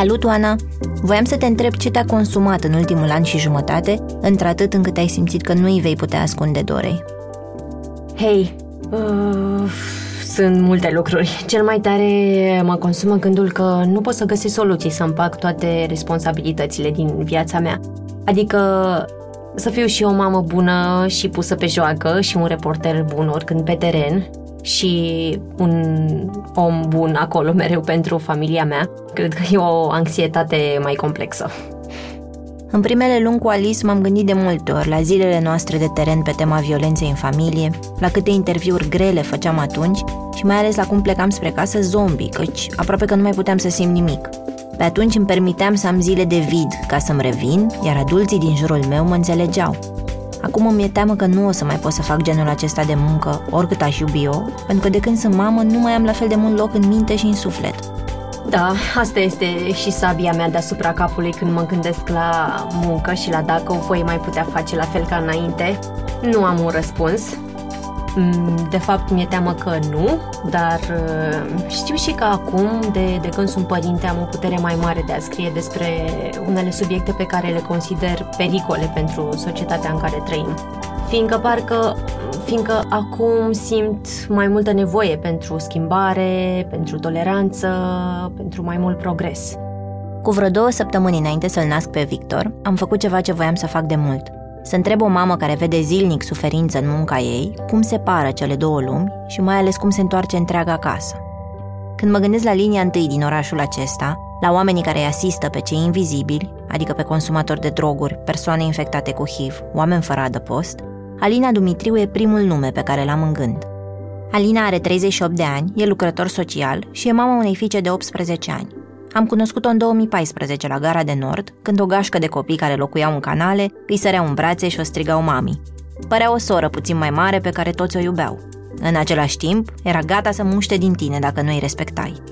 Salut, Oana! Voiam să te întreb ce te-a consumat în ultimul an și jumătate, într-atât încât ai simțit că nu îi vei putea ascunde Dorei. Hei, uh, sunt multe lucruri. Cel mai tare mă consumă gândul că nu pot să găsesc soluții să împac toate responsabilitățile din viața mea. Adică să fiu și o mamă bună și pusă pe joacă și un reporter bun oricând pe teren și un om bun acolo mereu pentru familia mea. Cred că e o anxietate mai complexă. În primele luni cu Alice m-am gândit de multe ori la zilele noastre de teren pe tema violenței în familie, la câte interviuri grele făceam atunci și mai ales la cum plecam spre casă zombie, căci aproape că nu mai puteam să simt nimic. Pe atunci îmi permiteam să am zile de vid ca să-mi revin, iar adulții din jurul meu mă înțelegeau. Acum îmi e teamă că nu o să mai pot să fac genul acesta de muncă, oricât aș iubi eu, pentru că de când sunt mamă nu mai am la fel de mult loc în minte și în suflet. Da, asta este și sabia mea deasupra capului când mă gândesc la muncă și la dacă o voi mai putea face la fel ca înainte. Nu am un răspuns, Mm, de fapt, mi-e teamă că nu, dar uh, știu și că acum, de, de când sunt părinte, am o putere mai mare de a scrie despre unele subiecte pe care le consider pericole pentru societatea în care trăim. Fiindcă parcă, fiindcă acum simt mai multă nevoie pentru schimbare, pentru toleranță, pentru mai mult progres. Cu vreo două săptămâni înainte să-l nasc pe Victor, am făcut ceva ce voiam să fac de mult – să întreb o mamă care vede zilnic suferință în munca ei, cum separă cele două lumi și mai ales cum se întoarce întreaga casă. Când mă gândesc la linia întâi din orașul acesta, la oamenii care îi asistă pe cei invizibili, adică pe consumatori de droguri, persoane infectate cu HIV, oameni fără adăpost, Alina Dumitriu e primul nume pe care l-am în gând. Alina are 38 de ani, e lucrător social și e mama unei fiice de 18 ani. Am cunoscut-o în 2014 la Gara de Nord, când o gașcă de copii care locuiau în canale îi săreau în brațe și o strigau mami. Părea o soră puțin mai mare pe care toți o iubeau. În același timp, era gata să muște din tine dacă nu îi respectai.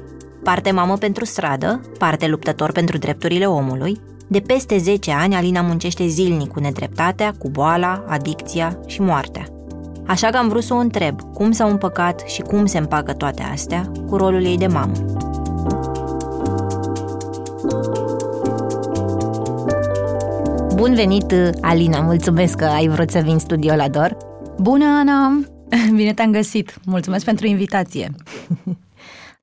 Parte mamă pentru stradă, parte luptător pentru drepturile omului, de peste 10 ani Alina muncește zilnic cu nedreptatea, cu boala, adicția și moartea. Așa că am vrut să o întreb cum s-au împăcat și cum se împacă toate astea cu rolul ei de mamă. Bun venit, Alina! Mulțumesc că ai vrut să vin studio la Dor. Bună, Ana! Bine te-am găsit! Mulțumesc pentru invitație!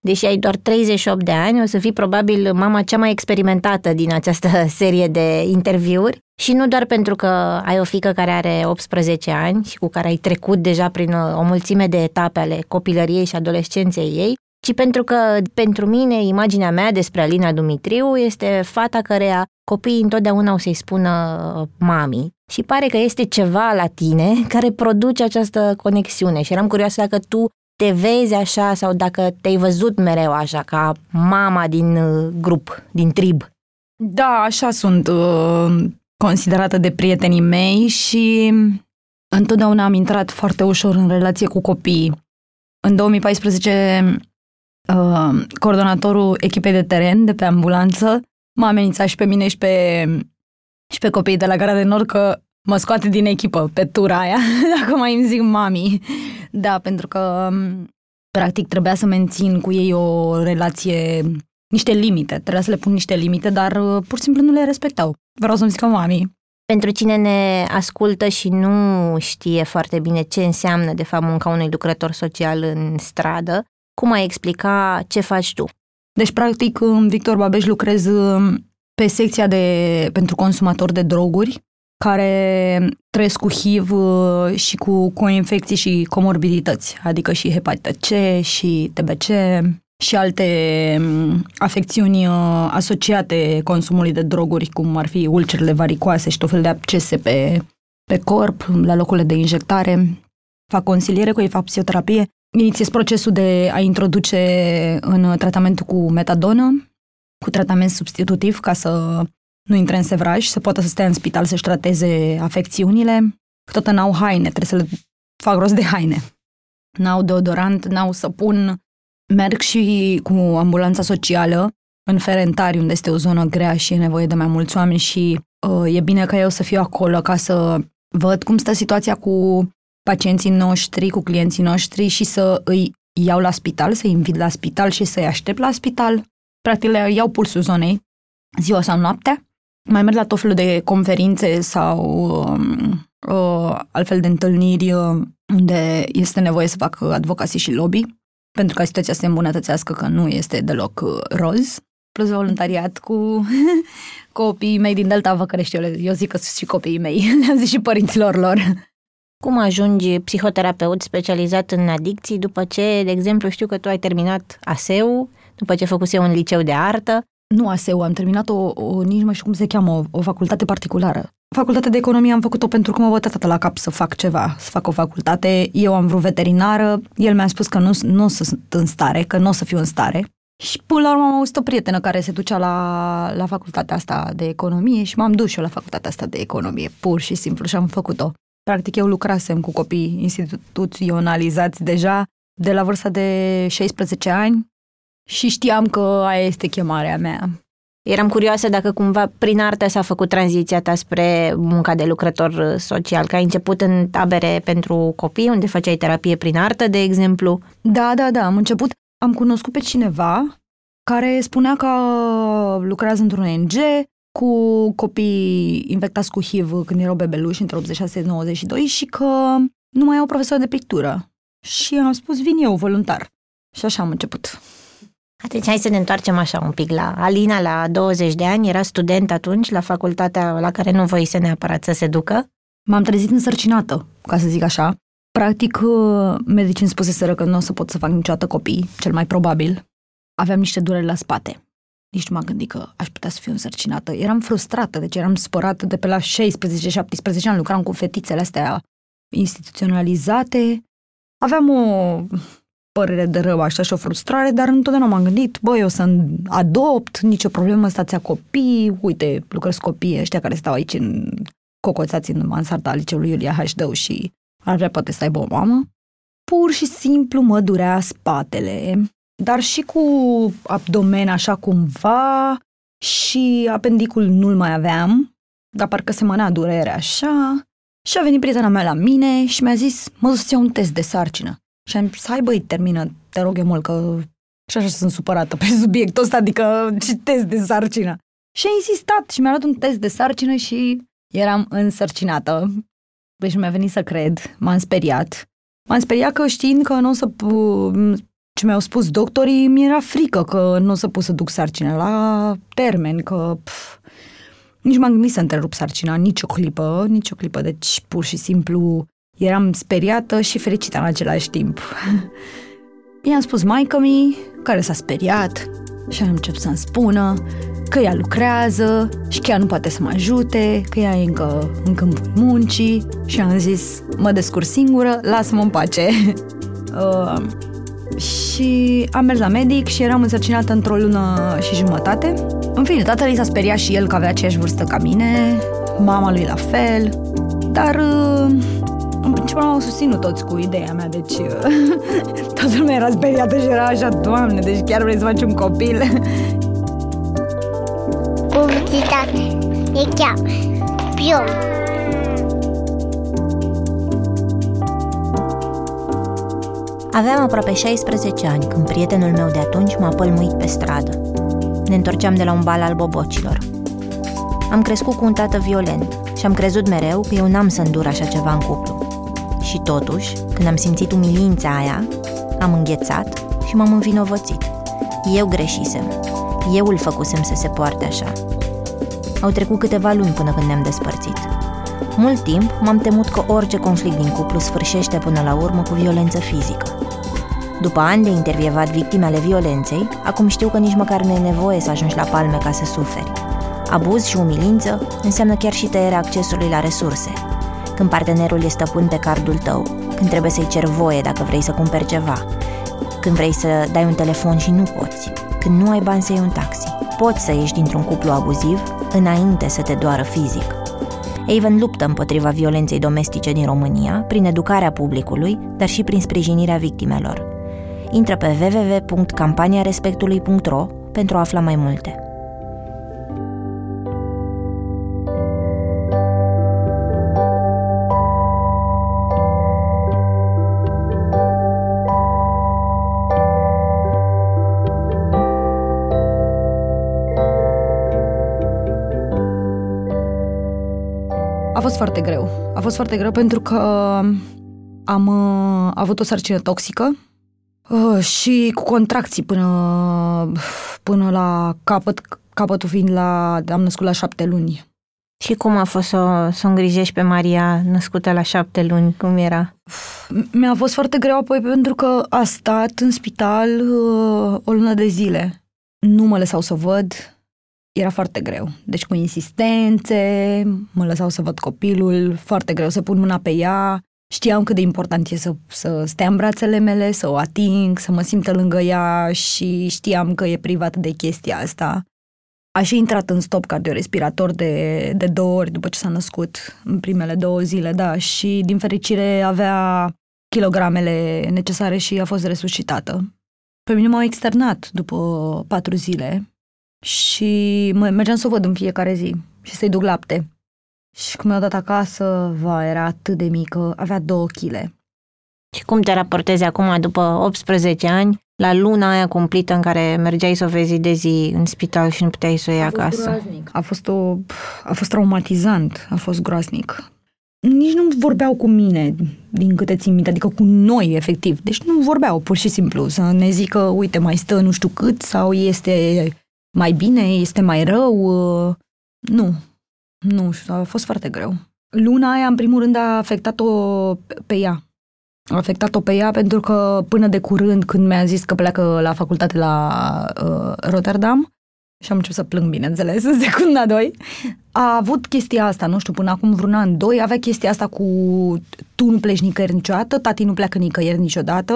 Deși ai doar 38 de ani, o să fii probabil mama cea mai experimentată din această serie de interviuri și nu doar pentru că ai o fică care are 18 ani și cu care ai trecut deja prin o mulțime de etape ale copilăriei și adolescenței ei, ci pentru că, pentru mine, imaginea mea despre Alina Dumitriu este fata căreia copiii întotdeauna o să-i spună uh, mami. Și pare că este ceva la tine care produce această conexiune și eram curioasă dacă tu te vezi așa sau dacă te-ai văzut mereu așa, ca mama din uh, grup, din trib. Da, așa sunt uh, considerată de prietenii mei și întotdeauna am intrat foarte ușor în relație cu copiii. În 2014 uh, coordonatorul echipei de teren de pe ambulanță m-a amenințat și pe mine și pe, și pe copiii de la Gara de Nord că mă scoate din echipă pe tura aia, dacă mai îmi zic mami. Da, pentru că um, practic trebuia să mențin cu ei o relație, niște limite. Trebuia să le pun niște limite, dar uh, pur și simplu nu le respectau. Vreau să-mi zică mami. Pentru cine ne ascultă și nu știe foarte bine ce înseamnă, de fapt, munca unui lucrător social în stradă, cum ai explica ce faci tu? Deci, practic, în Victor Babej lucrez um, pe secția de, pentru consumatori de droguri, care trăiesc cu HIV uh, și cu coinfecții și comorbidități, adică și hepatită C și TBC și alte um, afecțiuni uh, asociate consumului de droguri, cum ar fi ulcerile varicoase și tot fel de abcese pe, pe corp, la locurile de injectare. Fac consiliere cu ei, fac psihoterapie inițiez procesul de a introduce în tratamentul cu metadonă, cu tratament substitutiv ca să nu intre în sevraj, să poată să stea în spital să-și trateze afecțiunile. Tot n-au haine, trebuie să le fac rost de haine. N-au deodorant, n-au săpun. Merg și cu ambulanța socială în Ferentari, unde este o zonă grea și e nevoie de mai mulți oameni și uh, e bine ca eu să fiu acolo ca să văd cum stă situația cu pacienții noștri, cu clienții noștri și să îi iau la spital, să-i invit la spital și să-i aștept la spital. Practic le iau pulsul zonei, ziua sau noaptea. Mai merg la tot felul de conferințe sau um, uh, altfel de întâlniri uh, unde este nevoie să fac advocații și lobby, pentru ca situația să se îmbunătățească, că nu este deloc uh, roz. Plus voluntariat cu copiii mei din Delta Văcărești. Eu, eu zic că sunt și copiii mei, le-am zis și părinților lor. Cum ajungi psihoterapeut specializat în adicții după ce, de exemplu, știu că tu ai terminat ASEU, după ce făcuse un liceu de artă? Nu ASEU, am terminat o, o nici mai știu cum se cheamă, o, o facultate particulară. Facultatea de economie am făcut-o pentru că mă bătea tata la cap să fac ceva, să fac o facultate. Eu am vrut veterinară, el mi-a spus că nu, nu sunt în stare, că nu o să fiu în stare. Și până la urmă am auzit o prietenă care se ducea la, la facultatea asta de economie și m-am dus și eu la facultatea asta de economie, pur și simplu, și am făcut-o. Practic eu lucrasem cu copii instituționalizați deja de la vârsta de 16 ani și știam că aia este chemarea mea. Eram curioasă dacă cumva prin artă s-a făcut tranziția ta spre munca de lucrător social, că ai început în tabere pentru copii, unde făceai terapie prin artă, de exemplu. Da, da, da, am început, am cunoscut pe cineva care spunea că lucrează într-un ONG cu copii infectați cu HIV când erau bebeluși între 86 și 92 și că nu mai au profesor de pictură. Și am spus, vin eu voluntar. Și așa am început. Atunci hai să ne întoarcem așa un pic la Alina la 20 de ani, era student atunci la facultatea la care nu voise neapărat să se ducă. M-am trezit însărcinată, ca să zic așa. Practic, uh, medicii îmi spuseseră că nu o să pot să fac niciodată copii, cel mai probabil. Aveam niște dureri la spate. Nici nu m-am gândit că aș putea să fiu însărcinată. Eram frustrată, deci eram spărată de pe la 16-17 ani, lucram cu fetițele astea instituționalizate. Aveam o părere de rău așa și o frustrare, dar întotdeauna m-am gândit, băi, o să adopt, nicio problemă, stați copii, uite, lucrez copii ăștia care stau aici în cocoțați în mansarda liceului Iulia Hașdău și ar vrea poate să aibă o mamă. Pur și simplu mă durea spatele, dar și cu abdomen așa cumva și apendicul nu-l mai aveam, dar parcă semăna durerea așa. Și a venit prietena mea la mine și mi-a zis, mă duc să un test de sarcină. Și am zis, hai băi, termină, te rog eu mult, că și așa sunt supărată pe subiectul ăsta, adică ce test de sarcină. Și a insistat și mi-a luat un test de sarcină și eram însărcinată. Deci nu mi-a venit să cred, m-am speriat. M-am speriat că știind că nu o să... Ce mi-au spus doctorii, mi-era frică că nu o să pot să duc sarcină la termen, că... Pf, nici m-am gândit să întrerup sarcina, nici o clipă, nici o clipă, deci pur și simplu Eram speriată și fericită în același timp. I-am spus maică mi care s-a speriat, și am început să-mi spună că ea lucrează și că ea nu poate să mă ajute, că ea e încă în câmpul muncii și am zis, mă descurc singură, lasă-mă în pace. uh, și am mers la medic și eram însărcinată într-o lună și jumătate. În fine, tatăl s-a speriat și el că avea aceeași vârstă ca mine, mama lui la fel, dar uh, în principiu m-au susținut toți cu ideea mea, deci toată lumea era speriată și era așa, Doamne, deci chiar vrei să faci un copil? Publicitate. E chiar. Pion. Aveam aproape 16 ani când prietenul meu de atunci m-a pălmuit pe stradă. Ne întorceam de la un bal al bobocilor. Am crescut cu un tată violent și am crezut mereu că eu n-am să îndur așa ceva în cuplu. Și totuși, când am simțit umilința aia, am înghețat și m-am învinovățit. Eu greșisem. Eu îl făcusem să se poarte așa. Au trecut câteva luni până când ne-am despărțit. Mult timp m-am temut că orice conflict din cuplu sfârșește până la urmă cu violență fizică. După ani de intervievat victimele violenței, acum știu că nici măcar nu e nevoie să ajungi la palme ca să suferi. Abuz și umilință înseamnă chiar și tăierea accesului la resurse, când partenerul e stăpân pe cardul tău, când trebuie să-i cer voie dacă vrei să cumperi ceva, când vrei să dai un telefon și nu poți, când nu ai bani să iei un taxi. Poți să ieși dintr-un cuplu abuziv înainte să te doară fizic. Avon luptă împotriva violenței domestice din România prin educarea publicului, dar și prin sprijinirea victimelor. Intră pe www.campaniarespectului.ro pentru a afla mai multe. A fost foarte greu. A fost foarte greu pentru că am uh, avut o sarcină toxică uh, și cu contracții până, până la capăt, capătul fiind la... am născut la șapte luni. Și cum a fost să, să îngrijești pe Maria născută la șapte luni? Cum era? Mi-a fost foarte greu apoi pentru că a stat în spital uh, o lună de zile. Nu mă lăsau să văd, era foarte greu. Deci cu insistențe, mă lăsau să văd copilul, foarte greu să pun mâna pe ea. Știam cât de important e să, să stea în brațele mele, să o ating, să mă simtă lângă ea și știam că e privată de chestia asta. A și intrat în stop cardiorespirator de, de două ori după ce s-a născut, în primele două zile, da, și din fericire avea kilogramele necesare și a fost resuscitată. Pe mine m-au externat după patru zile, și mergeam să o văd în fiecare zi și să-i duc lapte. Și când mi-au dat acasă, va, era atât de mică, avea două chile. Și cum te raportezi acum, după 18 ani, la luna aia cumplită în care mergeai să o vezi de zi în spital și nu puteai să o iei a acasă? Groaznic. A fost, o, a fost traumatizant, a fost groaznic. Nici nu vorbeau cu mine, din câte țin minte, adică cu noi, efectiv. Deci nu vorbeau, pur și simplu, să ne zică, uite, mai stă nu știu cât, sau este mai bine, este mai rău. Uh, nu, nu știu, a fost foarte greu. Luna aia, în primul rând, a afectat-o pe ea. A afectat-o pe ea pentru că până de curând, când mi-a zis că pleacă la facultate la uh, Rotterdam, și am început să plâng, bineînțeles, în secunda 2, a avut chestia asta, nu știu, până acum vreun an, doi, avea chestia asta cu tu nu pleci nicăieri niciodată, tati nu pleacă nicăieri niciodată.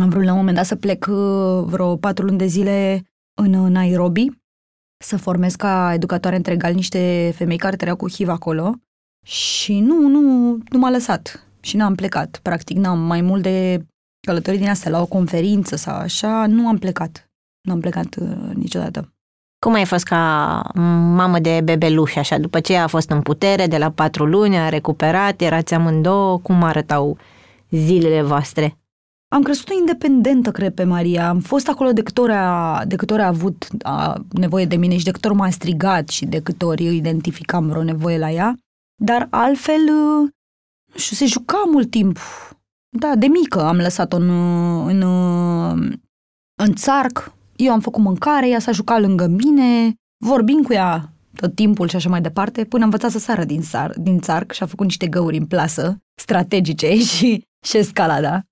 Am vrut la un moment dat să plec uh, vreo patru luni de zile în Nairobi să formez ca educatoare întregal niște femei care trăiau cu HIV acolo și nu, nu, nu m-a lăsat și n-am plecat. Practic n-am mai mult de călătorii din astea la o conferință sau așa, nu am plecat. Nu am plecat uh, niciodată. Cum ai fost ca mamă de bebeluș, așa, după ce a fost în putere, de la patru luni, a recuperat, erați amândouă, cum arătau zilele voastre? Am crescut independentă, cred, pe Maria. Am fost acolo de câte ori a, de câte ori a avut a, nevoie de mine și de câte ori m-a strigat și de câte ori eu identificam vreo nevoie la ea. Dar altfel, uh, nu știu, se juca mult timp. Da, de mică am lăsat-o în, în, în țarc. Eu am făcut mâncare, ea s-a jucat lângă mine, vorbim cu ea tot timpul și așa mai departe, până am învățat să sară din, sar, din țarc și a făcut niște găuri în plasă, strategice și, și escalada.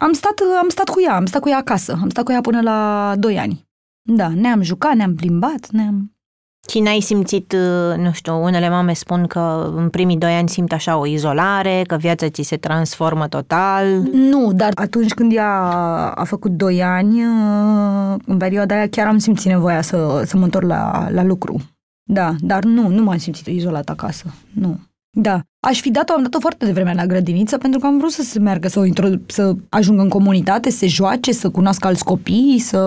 Am stat, am stat cu ea, am stat cu ea acasă, am stat cu ea până la 2 ani. Da, ne-am jucat, ne-am plimbat, ne-am... Și n-ai simțit, uh, nu știu, unele mame spun că în primii doi ani simt așa o izolare, că viața ți se transformă total. Nu, dar atunci când ea a făcut doi ani, uh, în perioada aia chiar am simțit nevoia să, să mă întorc la, la lucru. Da, dar nu, nu m-am simțit izolat acasă, nu. Da. Aș fi dat-o, am dat-o foarte devreme la grădiniță pentru că am vrut să se meargă, să, o introdu- să ajungă în comunitate, să se joace, să cunoască alți copii, să...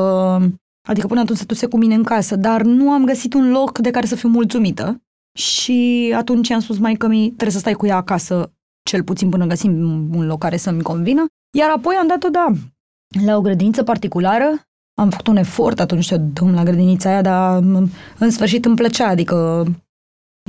Adică până atunci să tuse cu mine în casă, dar nu am găsit un loc de care să fiu mulțumită. Și atunci am spus mai că mi trebuie să stai cu ea acasă, cel puțin până găsim un loc care să-mi convină. Iar apoi am dat-o, da, la o grădiniță particulară. Am făcut un efort atunci să dăm la grădinița aia, dar în sfârșit îmi plăcea, adică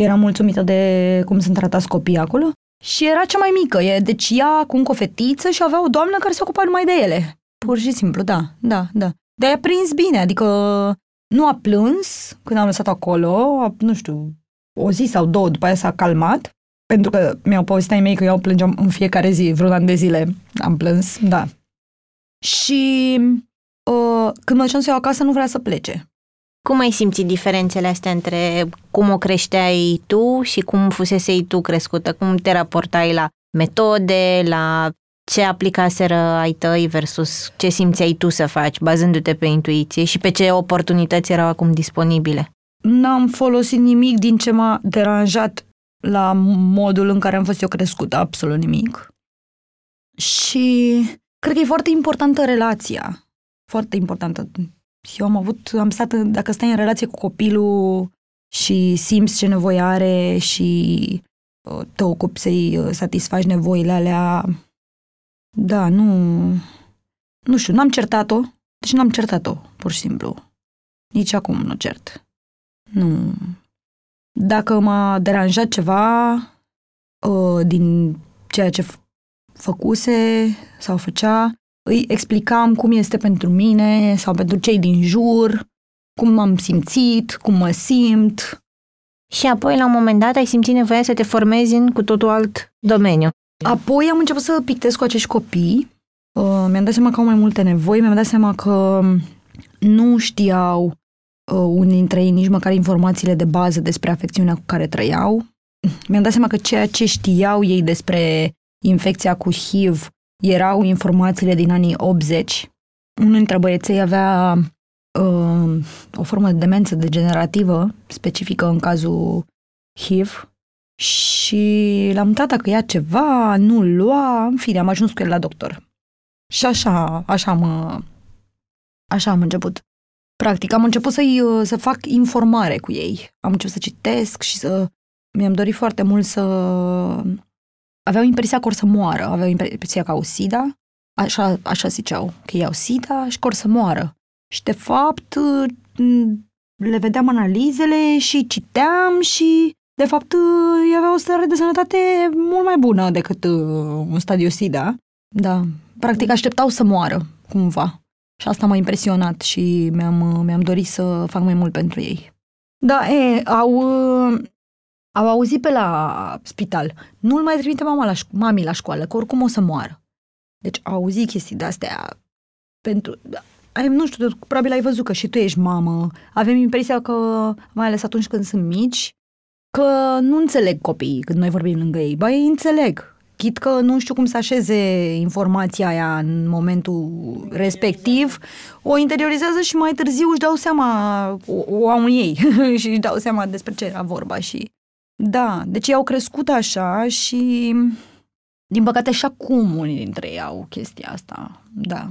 Eram mulțumită de cum sunt tratați copiii acolo. Și era cea mai mică, e, deci ea cu încă o fetiță și avea o doamnă care se ocupa numai de ele. Pur și simplu, da, da, da. Dar i-a prins bine, adică nu a plâns când am lăsat acolo, a, nu știu, o zi sau două după aia s-a calmat, pentru că mi-au povestit ai mei că eu plângeam în fiecare zi, vreun an de zile am plâns, da. Și uh, când mă duceam să iau acasă, nu vrea să plece. Cum ai simțit diferențele astea între cum o creșteai tu și cum fusesei tu crescută? Cum te raportai la metode, la ce aplicaseră ai tăi versus ce simțeai tu să faci, bazându-te pe intuiție și pe ce oportunități erau acum disponibile? N-am folosit nimic din ce m-a deranjat la modul în care am fost eu crescută, absolut nimic. Și cred că e foarte importantă relația. Foarte importantă. Eu am avut, am stat, dacă stai în relație cu copilul și simți ce nevoie are și uh, te ocupi să-i uh, satisfaci nevoile alea, da, nu... Nu știu, n-am certat-o, deci n-am certat-o, pur și simplu. Nici acum nu cert. Nu. Dacă m-a deranjat ceva uh, din ceea ce f- făcuse sau făcea, îi explicam cum este pentru mine sau pentru cei din jur, cum m-am simțit, cum mă simt. Și apoi, la un moment dat, ai simțit nevoia să te formezi în cu totul alt domeniu. Apoi am început să pictez cu acești copii. Uh, mi-am dat seama că au mai multe nevoi, mi-am dat seama că nu știau uh, unii dintre ei nici măcar informațiile de bază despre afecțiunea cu care trăiau. Mi-am dat seama că ceea ce știau ei despre infecția cu HIV erau informațiile din anii 80. Unul dintre băieței avea uh, o formă de demență degenerativă specifică în cazul HIV și l-am întrebat dacă ia ceva, nu lua, în fine, am ajuns cu el la doctor. Și așa, așa am, așa am început. Practic, am început să să fac informare cu ei. Am început să citesc și să... Mi-am dorit foarte mult să... Aveau impresia că or să moară, aveau impresia că au SIDA, așa, așa ziceau, că iau SIDA și că or să moară. Și, de fapt, le vedeam analizele și citeam și de fapt, ei avea o stare de sănătate mult mai bună decât uh, un stadiu SIDA. Da, practic așteptau să moară, cumva. Și asta m-a impresionat și mi-am, uh, mi-am dorit să fac mai mult pentru ei. Da, e, au, uh, au auzit pe la spital. Nu-l mai trimite mama la, mami la școală, că oricum o să moară. Deci au auzit chestii de-astea pentru... Ai, nu știu, probabil ai văzut că și tu ești mamă. Avem impresia că, mai ales atunci când sunt mici, că nu înțeleg copiii când noi vorbim lângă ei. Ba, ei înțeleg. Chit că nu știu cum să așeze informația aia în momentul respectiv, o interiorizează și mai târziu își dau seama, o, o au ei și își dau seama despre ce era vorba și... Da, deci ei au crescut așa și din păcate și acum unii dintre ei au chestia asta, da.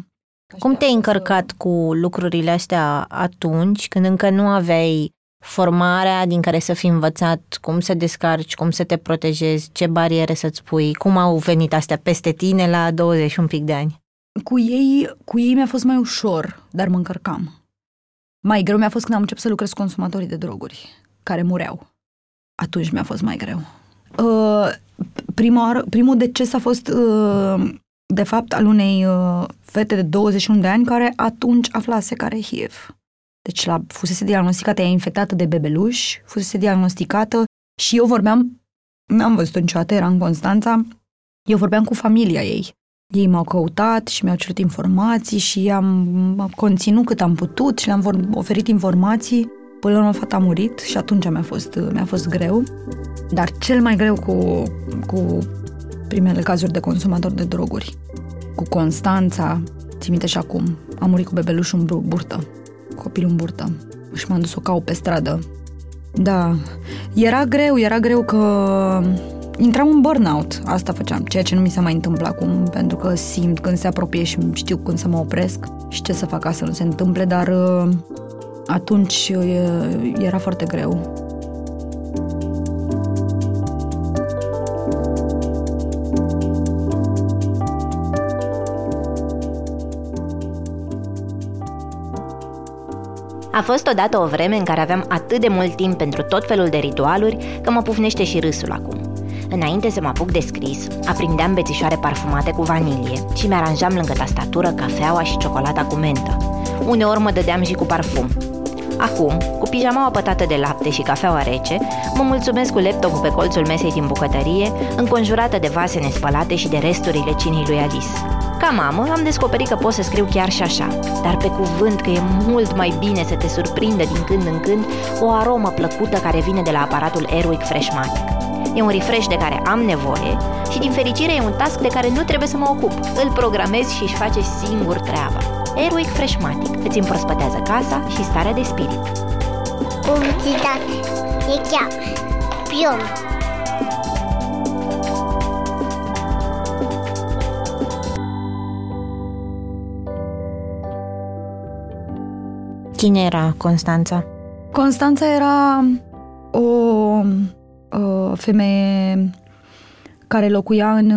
Cum te-ai încărcat cu lucrurile astea atunci, când încă nu aveai formarea din care să fii învățat cum să descarci, cum să te protejezi, ce bariere să-ți pui, cum au venit astea peste tine la 20 un pic de ani? Cu ei, cu ei mi-a fost mai ușor, dar mă încărcam. Mai greu mi-a fost când am început să lucrez cu consumatorii de droguri, care mureau. Atunci mi-a fost mai greu. Uh, primul, primul deces a fost, uh, de fapt, al unei uh, fete de 21 de ani care atunci aflase care HIV. Deci la, fusese diagnosticată, ea infectată de bebeluș, fusese diagnosticată și eu vorbeam, n-am văzut niciodată, era în Constanța, eu vorbeam cu familia ei. Ei m-au căutat și mi-au cerut informații și am conținut cât am putut și le-am oferit informații. Până la urmă, fata a murit și atunci mi-a fost, mi-a fost greu. Dar cel mai greu cu, cu primele cazuri de consumator de droguri. Cu Constanța, țin minte și acum, a murit cu bebelușul în burtă copilul în burtă și m-am dus o cau pe stradă. Da, era greu, era greu că intram în burnout, asta făceam, ceea ce nu mi se mai întâmplă acum, pentru că simt când se apropie și știu când să mă opresc și ce să fac ca să nu se întâmple, dar uh, atunci uh, era foarte greu. A fost odată o vreme în care aveam atât de mult timp pentru tot felul de ritualuri că mă pufnește și râsul acum. Înainte să mă apuc de scris, aprindeam bețișoare parfumate cu vanilie și mi-aranjam lângă tastatură cafeaua și ciocolata cu mentă. Uneori mă dădeam și cu parfum. Acum, cu pijamaua pătată de lapte și cafeaua rece, mă mulțumesc cu laptopul pe colțul mesei din bucătărie, înconjurată de vase nespălate și de resturile cinii lui Alice. Ca mamă, am descoperit că pot să scriu chiar și așa, dar pe cuvânt că e mult mai bine să te surprindă din când în când o aromă plăcută care vine de la aparatul Airwick Freshmatic. E un refresh de care am nevoie și din fericire e un task de care nu trebuie să mă ocup. Îl programez și își face singur treaba. Airwick Freshmatic îți împrospătează casa și starea de spirit. Publicitate. E chiar. Pion. Cine era Constanța? Constanța era o, o femeie care locuia în...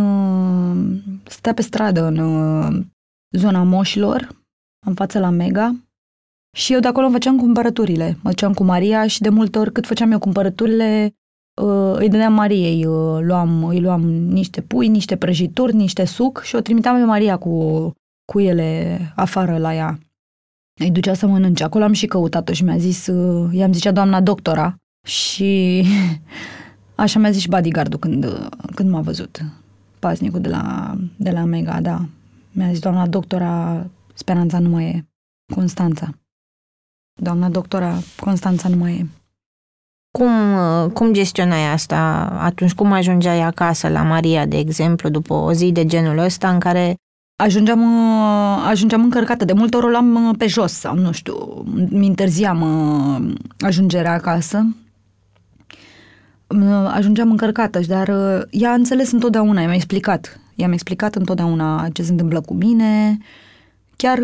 stătea pe stradă în zona moșilor, în față la Mega. Și eu de acolo îmi făceam cumpărăturile. Mă duceam cu Maria și de multe ori cât făceam eu cumpărăturile, îi dădeam Mariei, luam, îi luam niște pui, niște prăjituri, niște suc și o trimiteam pe Maria cu, cu ele afară la ea îi ducea să mănânce. Acolo am și căutat-o și mi-a zis, uh, i-am zicea doamna doctora și așa mi-a zis și bodyguardul când, când m-a văzut. Paznicul de la, de la Mega, da. Mi-a zis doamna doctora, speranța nu mai e. Constanța. Doamna doctora, Constanța nu mai e. Cum, uh, cum gestionai asta atunci? Cum ajungeai acasă la Maria, de exemplu, după o zi de genul ăsta în care ajungeam, uh, ajungeam încărcată. De multe ori o luam uh, pe jos sau, nu știu, mi interziam uh, ajungerea acasă. Ajungeam încărcată, dar ea a înțeles întotdeauna, i-am explicat. I-am explicat întotdeauna ce se întâmplă cu mine. Chiar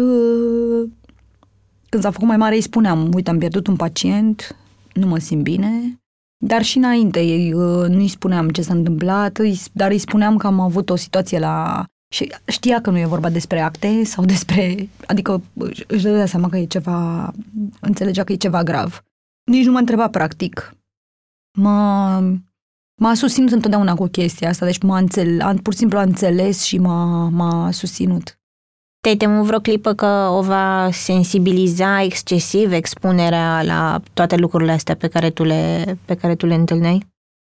când s-a făcut mai mare îi spuneam, uite, am pierdut un pacient, nu mă simt bine. Dar și înainte nu îi spuneam ce s-a întâmplat, dar îi spuneam că am avut o situație la și știa că nu e vorba despre acte sau despre... Adică își dădea seama că e ceva... Înțelegea că e ceva grav. Nici nu mă întreba practic. M-a, m-a susținut întotdeauna cu chestia asta, deci m-a înțeles, pur și simplu a înțeles și m-a, m-a susținut. Te-ai temut vreo clipă că o va sensibiliza excesiv expunerea la toate lucrurile astea pe care tu le, pe care tu le întâlneai?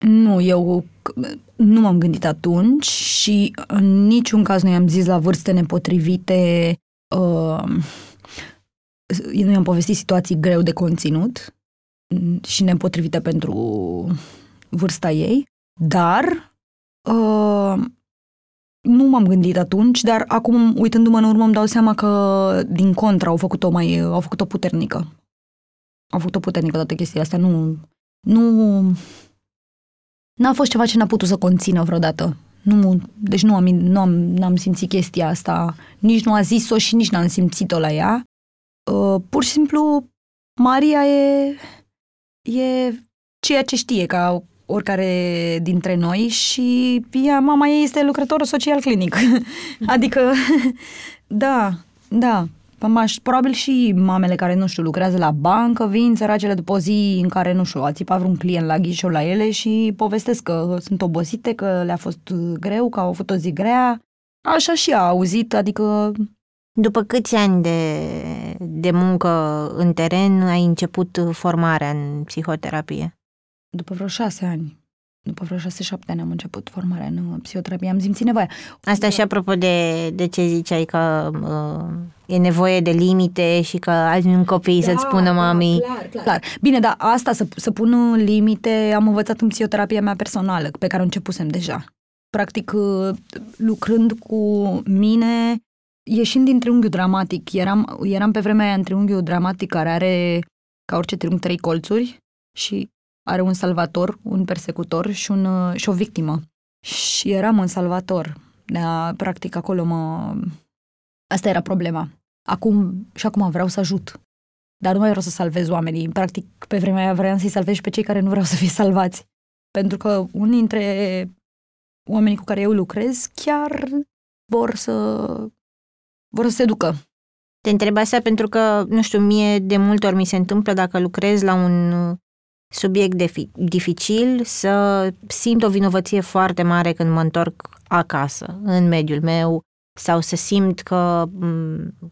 Nu, eu nu m-am gândit atunci și în niciun caz nu i-am zis la vârste nepotrivite, uh, nu i-am povestit situații greu de conținut și nepotrivite pentru vârsta ei, dar uh, nu m-am gândit atunci, dar acum, uitându-mă în urmă, îmi dau seama că, din contra, au făcut-o mai, au făcut-o puternică. Au făcut-o puternică toate chestiile astea. Nu, nu, N-a fost ceva ce n-a putut să conțină vreodată. Nu, deci nu am, nu am, n-am simțit chestia asta, nici nu a zis-o și nici n-am simțit-o la ea. Uh, pur și simplu, Maria e, e ceea ce știe ca oricare dintre noi și ea, mama ei este lucrător social clinic. adică, da, da, Maș, probabil și mamele care, nu știu, lucrează la bancă, vin săracele după o zi în care, nu știu, a țipat vreun client la ghișeu la ele și povestesc că sunt obosite, că le-a fost greu, că au avut o zi grea. Așa și a auzit, adică... După câți ani de, de muncă în teren ai început formarea în psihoterapie? După vreo șase ani după vreo șase-șapte ani am început formarea în psihoterapie, am simțit nevoia. Asta și apropo de, de ce ziceai că uh, e nevoie de limite și că azi un copii da, să-ți spună da, mami. Clar, clar. clar. Bine, dar asta, să, să pun limite, am învățat în psihoterapia mea personală, pe care o începusem deja. Practic, uh, lucrând cu mine, ieșind din triunghiul dramatic, eram, eram pe vremea aia în triunghiul dramatic care are, ca orice triunghi, trei colțuri și are un salvator, un persecutor și, un, și o victimă. Și eram un salvator. De a, practic, acolo mă... Asta era problema. Acum, și acum vreau să ajut. Dar nu mai vreau să salvez oamenii. Practic, pe vremea aia vreau să-i salvez pe cei care nu vreau să fie salvați. Pentru că unii dintre oamenii cu care eu lucrez chiar vor să vor să se ducă. Te întreb asta pentru că, nu știu, mie de multe ori mi se întâmplă dacă lucrez la un subiect defi- dificil, să simt o vinovăție foarte mare când mă întorc acasă, în mediul meu, sau să simt că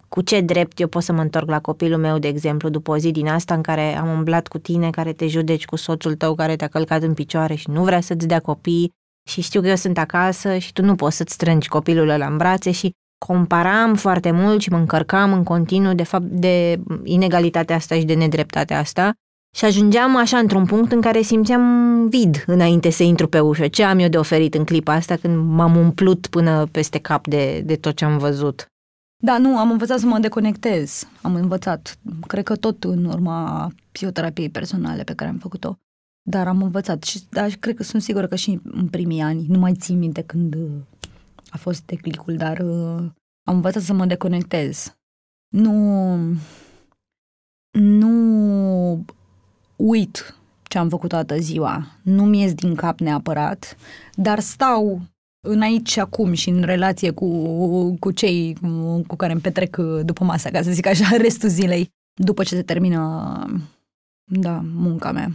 cu ce drept eu pot să mă întorc la copilul meu, de exemplu, după o zi din asta în care am umblat cu tine, care te judeci cu soțul tău care te-a călcat în picioare și nu vrea să-ți dea copii și știu că eu sunt acasă și tu nu poți să-ți strângi copilul ăla în brațe și comparam foarte mult și mă încărcam în continuu de fapt de inegalitatea asta și de nedreptatea asta și ajungeam așa într-un punct în care simțeam vid înainte să intru pe ușă. Ce am eu de oferit în clipa asta când m-am umplut până peste cap de, de tot ce am văzut? Da, nu, am învățat să mă deconectez. Am învățat. Cred că tot în urma psihoterapiei personale pe care am făcut-o. Dar am învățat și da, cred că sunt sigură că și în primii ani, nu mai țin minte când uh, a fost declicul, dar uh, am învățat să mă deconectez. Nu, nu uit ce am făcut toată ziua. Nu mi ies din cap neapărat, dar stau în aici și acum și în relație cu, cu cei cu, cu care îmi petrec uh, după masă, ca să zic așa, restul zilei, după ce se termină, da, munca mea.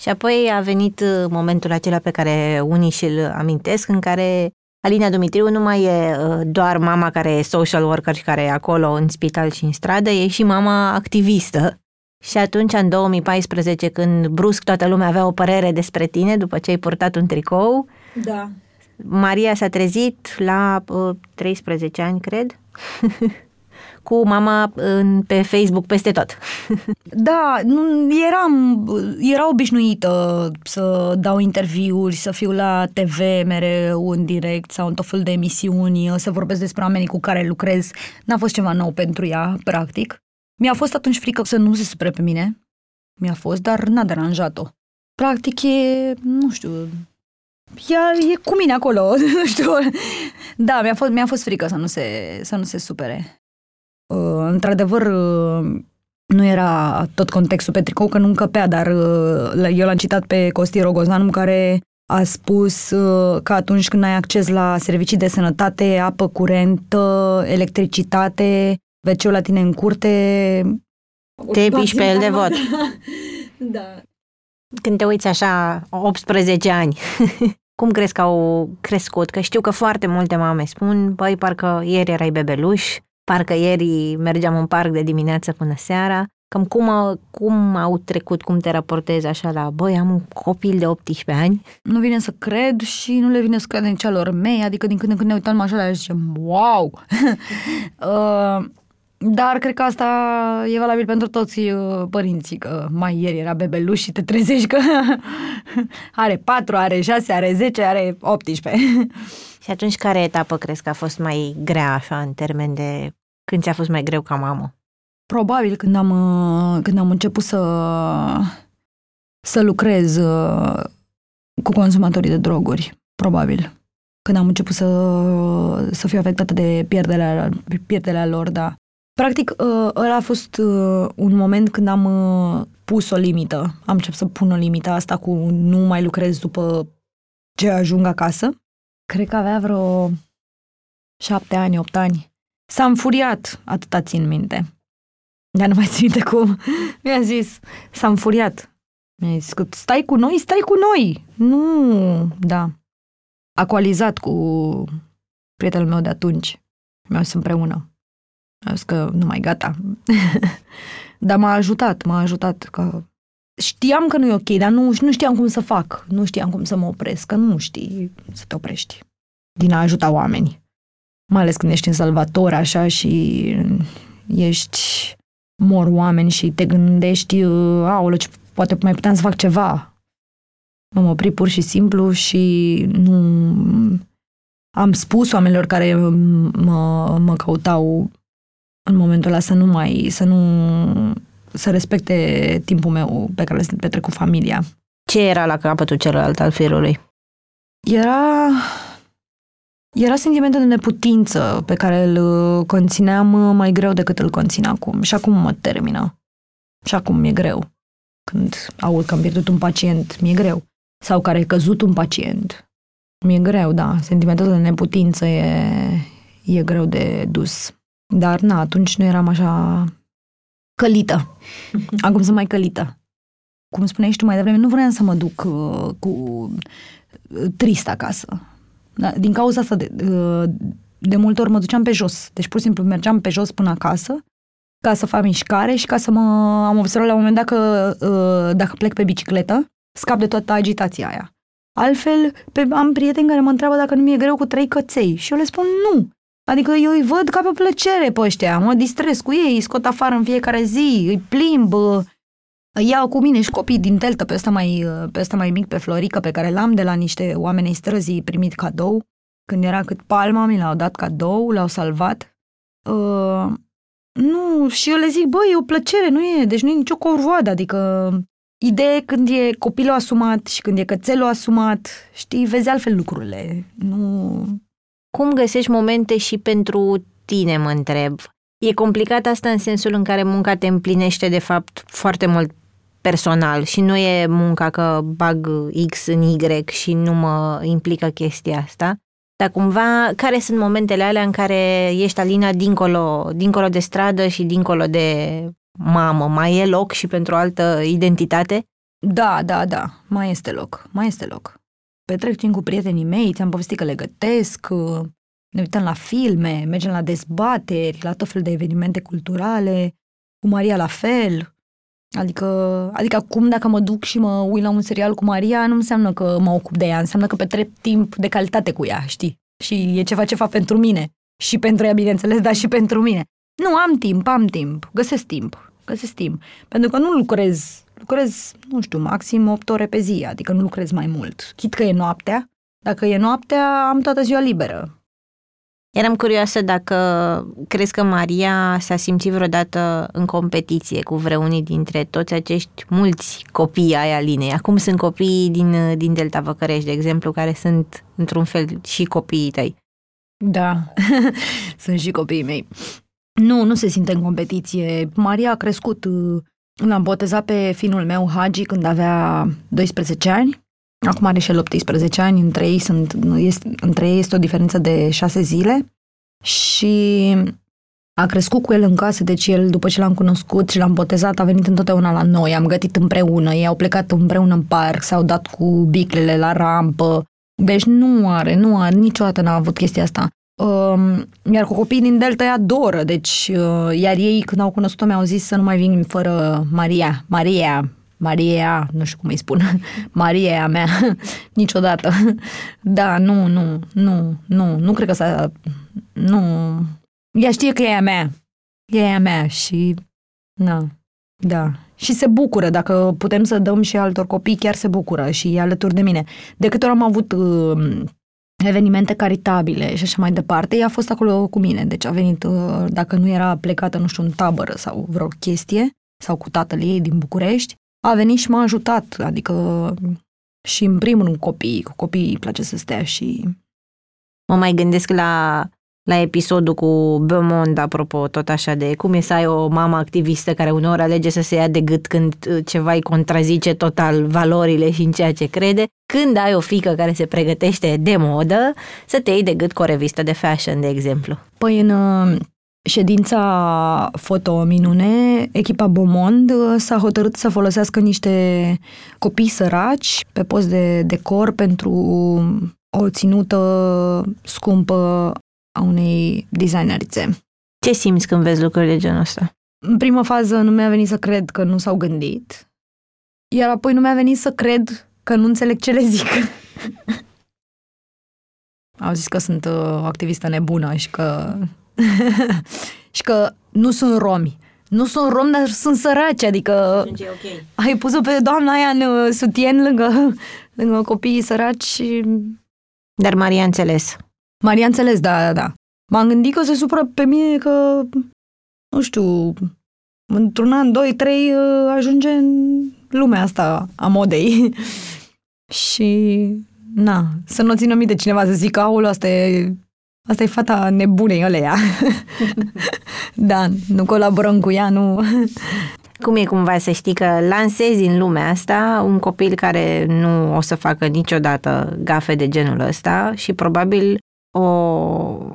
Și apoi a venit uh, momentul acela pe care unii și-l amintesc, în care Alina Dumitriu nu mai e uh, doar mama care e social worker și care e acolo în spital și în stradă, e și mama activistă. Și atunci, în 2014, când brusc toată lumea avea o părere despre tine după ce ai purtat un tricou, da. Maria s-a trezit la uh, 13 ani, cred, cu mama în, pe Facebook peste tot. da, nu, eram, era obișnuită să dau interviuri, să fiu la TV mereu în direct sau în tot fel de emisiuni, să vorbesc despre oamenii cu care lucrez. N-a fost ceva nou pentru ea, practic. Mi-a fost atunci frică să nu se supere pe mine. Mi-a fost, dar n-a deranjat-o. Practic e, nu știu, ea e cu mine acolo, nu știu. Da, mi-a fost, mi-a fost frică să nu se, să nu se supere. Uh, într-adevăr, uh, nu era tot contextul pe tricou, că nu încăpea, dar uh, eu l-am citat pe Costi Rogozanu, care a spus uh, că atunci când ai acces la servicii de sănătate, apă curentă, electricitate, wc la tine în curte... Te piși pe el de vot. da. Când te uiți așa, 18 ani, cum crezi că au crescut? Că știu că foarte multe mame spun, băi, parcă ieri erai bebeluș, parcă ieri mergeam în parc de dimineață până seara. Cam cum, cum au trecut, cum te raportezi așa la, băi, am un copil de 18 ani? Nu vine să cred și nu le vine să cred nici alor mei, adică din când în când ne uităm așa la și zicem, wow! uh, dar cred că asta e valabil pentru toți uh, părinții, că mai ieri era bebeluș și te trezești că are 4, are 6, are 10, are 18. Și atunci care etapă crezi că a fost mai grea așa în termen de când ți-a fost mai greu ca mamă? Probabil când am, uh, când am început să, să lucrez uh, cu consumatorii de droguri, probabil. Când am început să, să fiu afectată de pierderea, pierderea lor, da. Practic, uh, ăla a fost un moment când am pus o limită. Am început să pun o limită asta cu nu mai lucrez după ce ajung acasă. Cred că avea vreo șapte ani, opt ani. S-a înfuriat, atâta țin minte. Dar nu mai țin minte cum. Mi-a zis, s-a înfuriat. Mi-a zis că stai cu noi, stai cu noi. Nu, da. A coalizat cu prietenul meu de atunci. Mi-au zis împreună. A zis că nu mai gata. dar m-a ajutat, m-a ajutat că știam că nu e ok, dar nu, nu știam cum să fac. Nu știam cum să mă opresc, că nu știi să te oprești din a ajuta oameni. Mai ales când ești în salvator așa și ești mor oameni și te gândești, aolă, poate mai puteam să fac ceva. M-am oprit pur și simplu și nu... Am spus oamenilor care mă, mă căutau în momentul ăla să nu mai, să nu, să respecte timpul meu pe care îl petrec cu familia. Ce era la capătul celălalt al firului? Era era sentimentul de neputință pe care îl uh, conțineam uh, mai greu decât îl conțin acum. Și acum mă termină. Și acum mi-e greu. Când aud că am pierdut un pacient, mi-e greu. Sau care a căzut un pacient. Mi-e greu, da. Sentimentul de neputință e, e greu de dus. Dar, na, atunci nu eram așa călită. Acum sunt mai călită. Cum spuneai și tu mai devreme, nu vreau să mă duc uh, cu uh, trist acasă. Da, din cauza asta, de, de multe ori mă duceam pe jos. Deci, pur și simplu, mergeam pe jos până acasă ca să fac mișcare și ca să mă... Am observat la un moment dat că ă, dacă plec pe bicicletă, scap de toată agitația aia. Altfel, pe, am prieteni care mă întreabă dacă nu mi-e greu cu trei căței și eu le spun nu. Adică eu îi văd ca pe o plăcere pe ăștia, mă distrez cu ei, îi scot afară în fiecare zi, îi plimb, îi iau cu mine și copii din teltă pe ăsta mai, pe ăsta mai mic, pe Florică, pe care l-am de la niște oameni ai străzii primit cadou. Când era cât palma, mi l-au dat cadou, l-au salvat. Uh, nu, și eu le zic, băi, e o plăcere, nu e, deci nu e nicio corvoadă, adică ideea când e copilul asumat și când e cățelul asumat, știi, vezi altfel lucrurile. Nu... Cum găsești momente și pentru tine, mă întreb? E complicat asta în sensul în care munca te împlinește, de fapt, foarte mult personal și nu e munca că bag X în Y și nu mă implică chestia asta. Dar cumva, care sunt momentele alea în care ești Alina dincolo, dincolo de stradă și dincolo de mamă? Mai e loc și pentru altă identitate? Da, da, da, mai este loc, mai este loc. Petrec timp cu prietenii mei, ți-am povestit că le gătesc, ne uităm la filme, mergem la dezbateri, la tot fel de evenimente culturale, cu Maria la fel. Adică, adică acum dacă mă duc și mă uit la un serial cu Maria, nu înseamnă că mă ocup de ea, înseamnă că petrec timp de calitate cu ea, știi? Și e ceva ce fac pentru mine. Și pentru ea, bineînțeles, dar și pentru mine. Nu, am timp, am timp, găsesc timp, găsesc timp. Pentru că nu lucrez, lucrez, nu știu, maxim 8 ore pe zi, adică nu lucrez mai mult. Chit că e noaptea, dacă e noaptea, am toată ziua liberă. Eram curioasă dacă crezi că Maria s-a simțit vreodată în competiție cu vreunii dintre toți acești mulți copii ai Alinei. Acum sunt copii din, din Delta Văcărești, de exemplu, care sunt într-un fel și copiii tăi. Da, sunt și copiii mei. Nu, nu se simte în competiție. Maria a crescut, l-am botezat pe finul meu, Hagi, când avea 12 ani. Acum are și el 18 ani, între ei, sunt, este, între ei este o diferență de 6 zile. Și a crescut cu el în casă, deci el, după ce l-am cunoscut și l-am botezat, a venit întotdeauna la noi, am gătit împreună, ei au plecat împreună în parc, s-au dat cu biclele la rampă, deci nu are, nu are, niciodată n-a avut chestia asta. Uh, iar cu copiii din Delta ea adoră, deci uh, iar ei când au cunoscut-o mi-au zis să nu mai vin fără Maria, Maria, Maria, nu știu cum îi spun, Maria mea, niciodată. Da, nu, nu, nu, nu, nu cred că s-a, nu, ea știe că e a mea, e a mea și, na, da. Și se bucură, dacă putem să dăm și altor copii, chiar se bucură și e alături de mine. De câte ori am avut uh, evenimente caritabile și așa mai departe, ea a fost acolo cu mine, deci a venit, uh, dacă nu era plecată, nu știu, în tabără sau vreo chestie, sau cu tatăl ei din București, a venit și m-a ajutat, adică și în primul rând copiii, cu copiii îi place să stea și... Mă mai gândesc la, la episodul cu Beaumont, apropo, tot așa de cum e să ai o mamă activistă care uneori alege să se ia de gât când uh, ceva îi contrazice total valorile și în ceea ce crede, când ai o fică care se pregătește de modă, să te iei de gât cu o revistă de fashion, de exemplu. Păi în uh, ședința Foto Minune, echipa Beaumont uh, s-a hotărât să folosească niște copii săraci pe post de decor pentru o ținută scumpă a unei designerițe. Ce simți când vezi lucruri de genul ăsta? În primă fază nu mi-a venit să cred că nu s-au gândit, iar apoi nu mi-a venit să cred că nu înțeleg ce le zic. Au zis că sunt uh, o activistă nebună și că și că nu sunt romi. Nu sunt romi, dar sunt săraci, adică okay. ai pus-o pe doamna aia în uh, sutien lângă, lângă copiii săraci și... Dar Maria a înțeles. Maria a înțeles, da, da, da. M-am gândit că se supără pe mine că, nu știu, într-un an, doi, trei, uh, ajunge în lumea asta a modei. și, na, să nu țină minte cineva să zică, aul, asta e Asta e fata nebunei ăleia. da, nu colaborăm cu ea, nu... Cum e cumva să știi că lansezi în lumea asta un copil care nu o să facă niciodată gafe de genul ăsta și probabil o,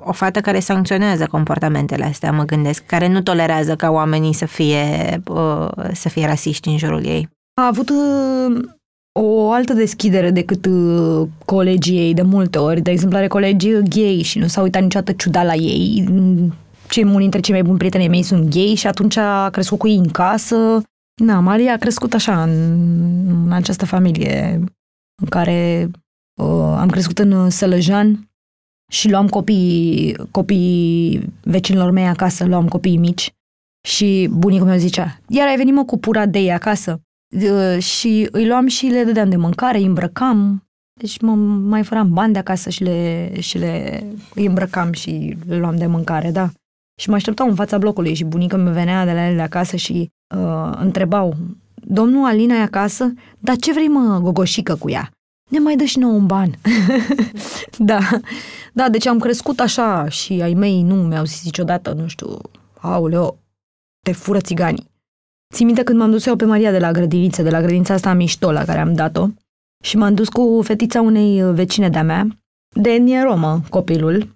o fată care sancționează comportamentele astea, mă gândesc, care nu tolerează ca oamenii să fie, uh, să fie rasiști în jurul ei. A avut uh, o altă deschidere decât uh, colegii ei de multe ori. De exemplu, are colegi gay și nu s-a uitat niciodată ciudat la ei. Cei mulți dintre cei mai buni prieteni mei sunt gay și atunci a crescut cu ei în casă. Na, Maria a crescut așa, în, în această familie în care uh, am crescut în Sălăjan și luam copii, copii vecinilor mei acasă, luam copii mici și bunicul meu zicea, iar ai venit mă cu pura de ei acasă. Uh, și îi luam și le dădeam de mâncare, îi îmbrăcam, deci mă mai făram bani de acasă și le, și le îi îmbrăcam și le luam de mâncare, da. Și mă așteptau în fața blocului și bunica mi venea de la ele de acasă și uh, întrebau, domnul Alina e acasă? Dar ce vrei mă, gogoșică cu ea? Ne mai dă și nouă un ban. da, da, deci am crescut așa și ai mei nu mi-au zis niciodată, nu știu, auleo, te fură țiganii. Țin minte când m-am dus eu pe Maria de la grădiniță, de la grădinița asta mișto la care am dat-o și m-am dus cu fetița unei vecine de-a mea, de etnie romă, copilul,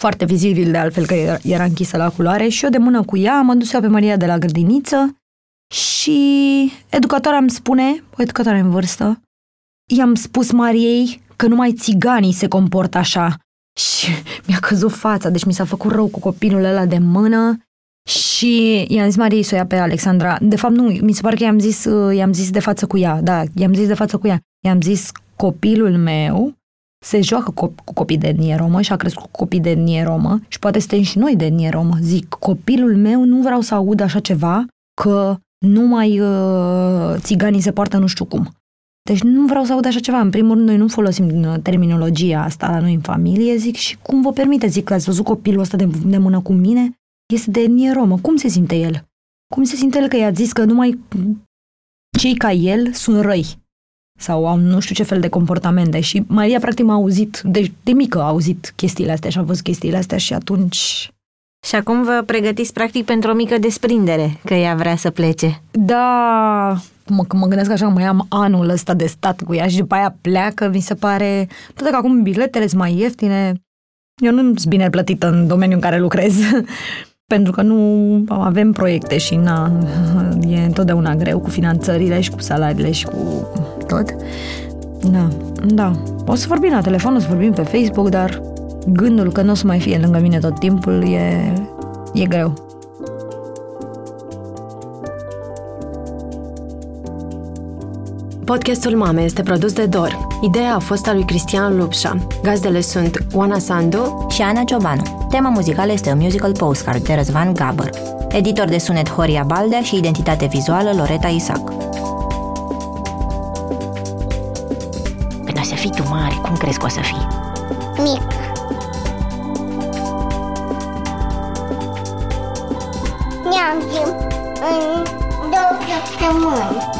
foarte vizibil de altfel că era închisă la culoare și eu de mână cu ea m-am dus eu pe Maria de la grădiniță și educatoarea îmi spune, o educatoare în vârstă, i-am spus Mariei că numai țiganii se comportă așa și mi-a căzut fața, deci mi s-a făcut rău cu copilul ăla de mână și i-am zis Mariei să o ia pe Alexandra. De fapt, nu, mi se pare că i-am zis, i-am zis de față cu ea. Da, i-am zis de față cu ea. I-am zis copilul meu se joacă cu, cu copii de etnie romă și a crescut cu copii de etnie romă și poate suntem și noi de etnie romă. Zic, copilul meu nu vreau să aud așa ceva că numai uh, țiganii se poartă nu știu cum. Deci nu vreau să aud așa ceva. În primul rând, noi nu folosim uh, terminologia asta la noi în familie. Zic, și cum vă permite? Zic că ați văzut copilul ăsta de, de mână cu mine? Este de etnie romă. Cum se simte el? Cum se simte el că i-a zis că numai cei ca el sunt răi? sau au nu știu ce fel de comportamente și Maria practic m-a auzit, de, de mică a auzit chestiile astea și a văzut chestiile astea și atunci... Și acum vă pregătiți practic pentru o mică desprindere, că ea vrea să plece. Da, mă, mă gândesc așa, mai am anul ăsta de stat cu ea și după aia pleacă, mi se pare, toate că acum biletele sunt mai ieftine, eu nu sunt bine plătită în domeniul în care lucrez, pentru că nu avem proiecte și na, e întotdeauna greu cu finanțările și cu salariile și cu tot. Da, da. O să vorbim la telefon, o să vorbim pe Facebook, dar gândul că nu o să mai fie lângă mine tot timpul e, e greu. Podcastul Mame este produs de Dor. Ideea a fost a lui Cristian Lupșa. Gazdele sunt Oana Sandu și Ana Ciobanu. Tema muzicală este un musical postcard de Răzvan Gabăr. Editor de sunet Horia Baldea și identitate vizuală Loreta Isac. Când o să fii tu mare, cum crezi că o să fii? Ne-am în două săptămâni.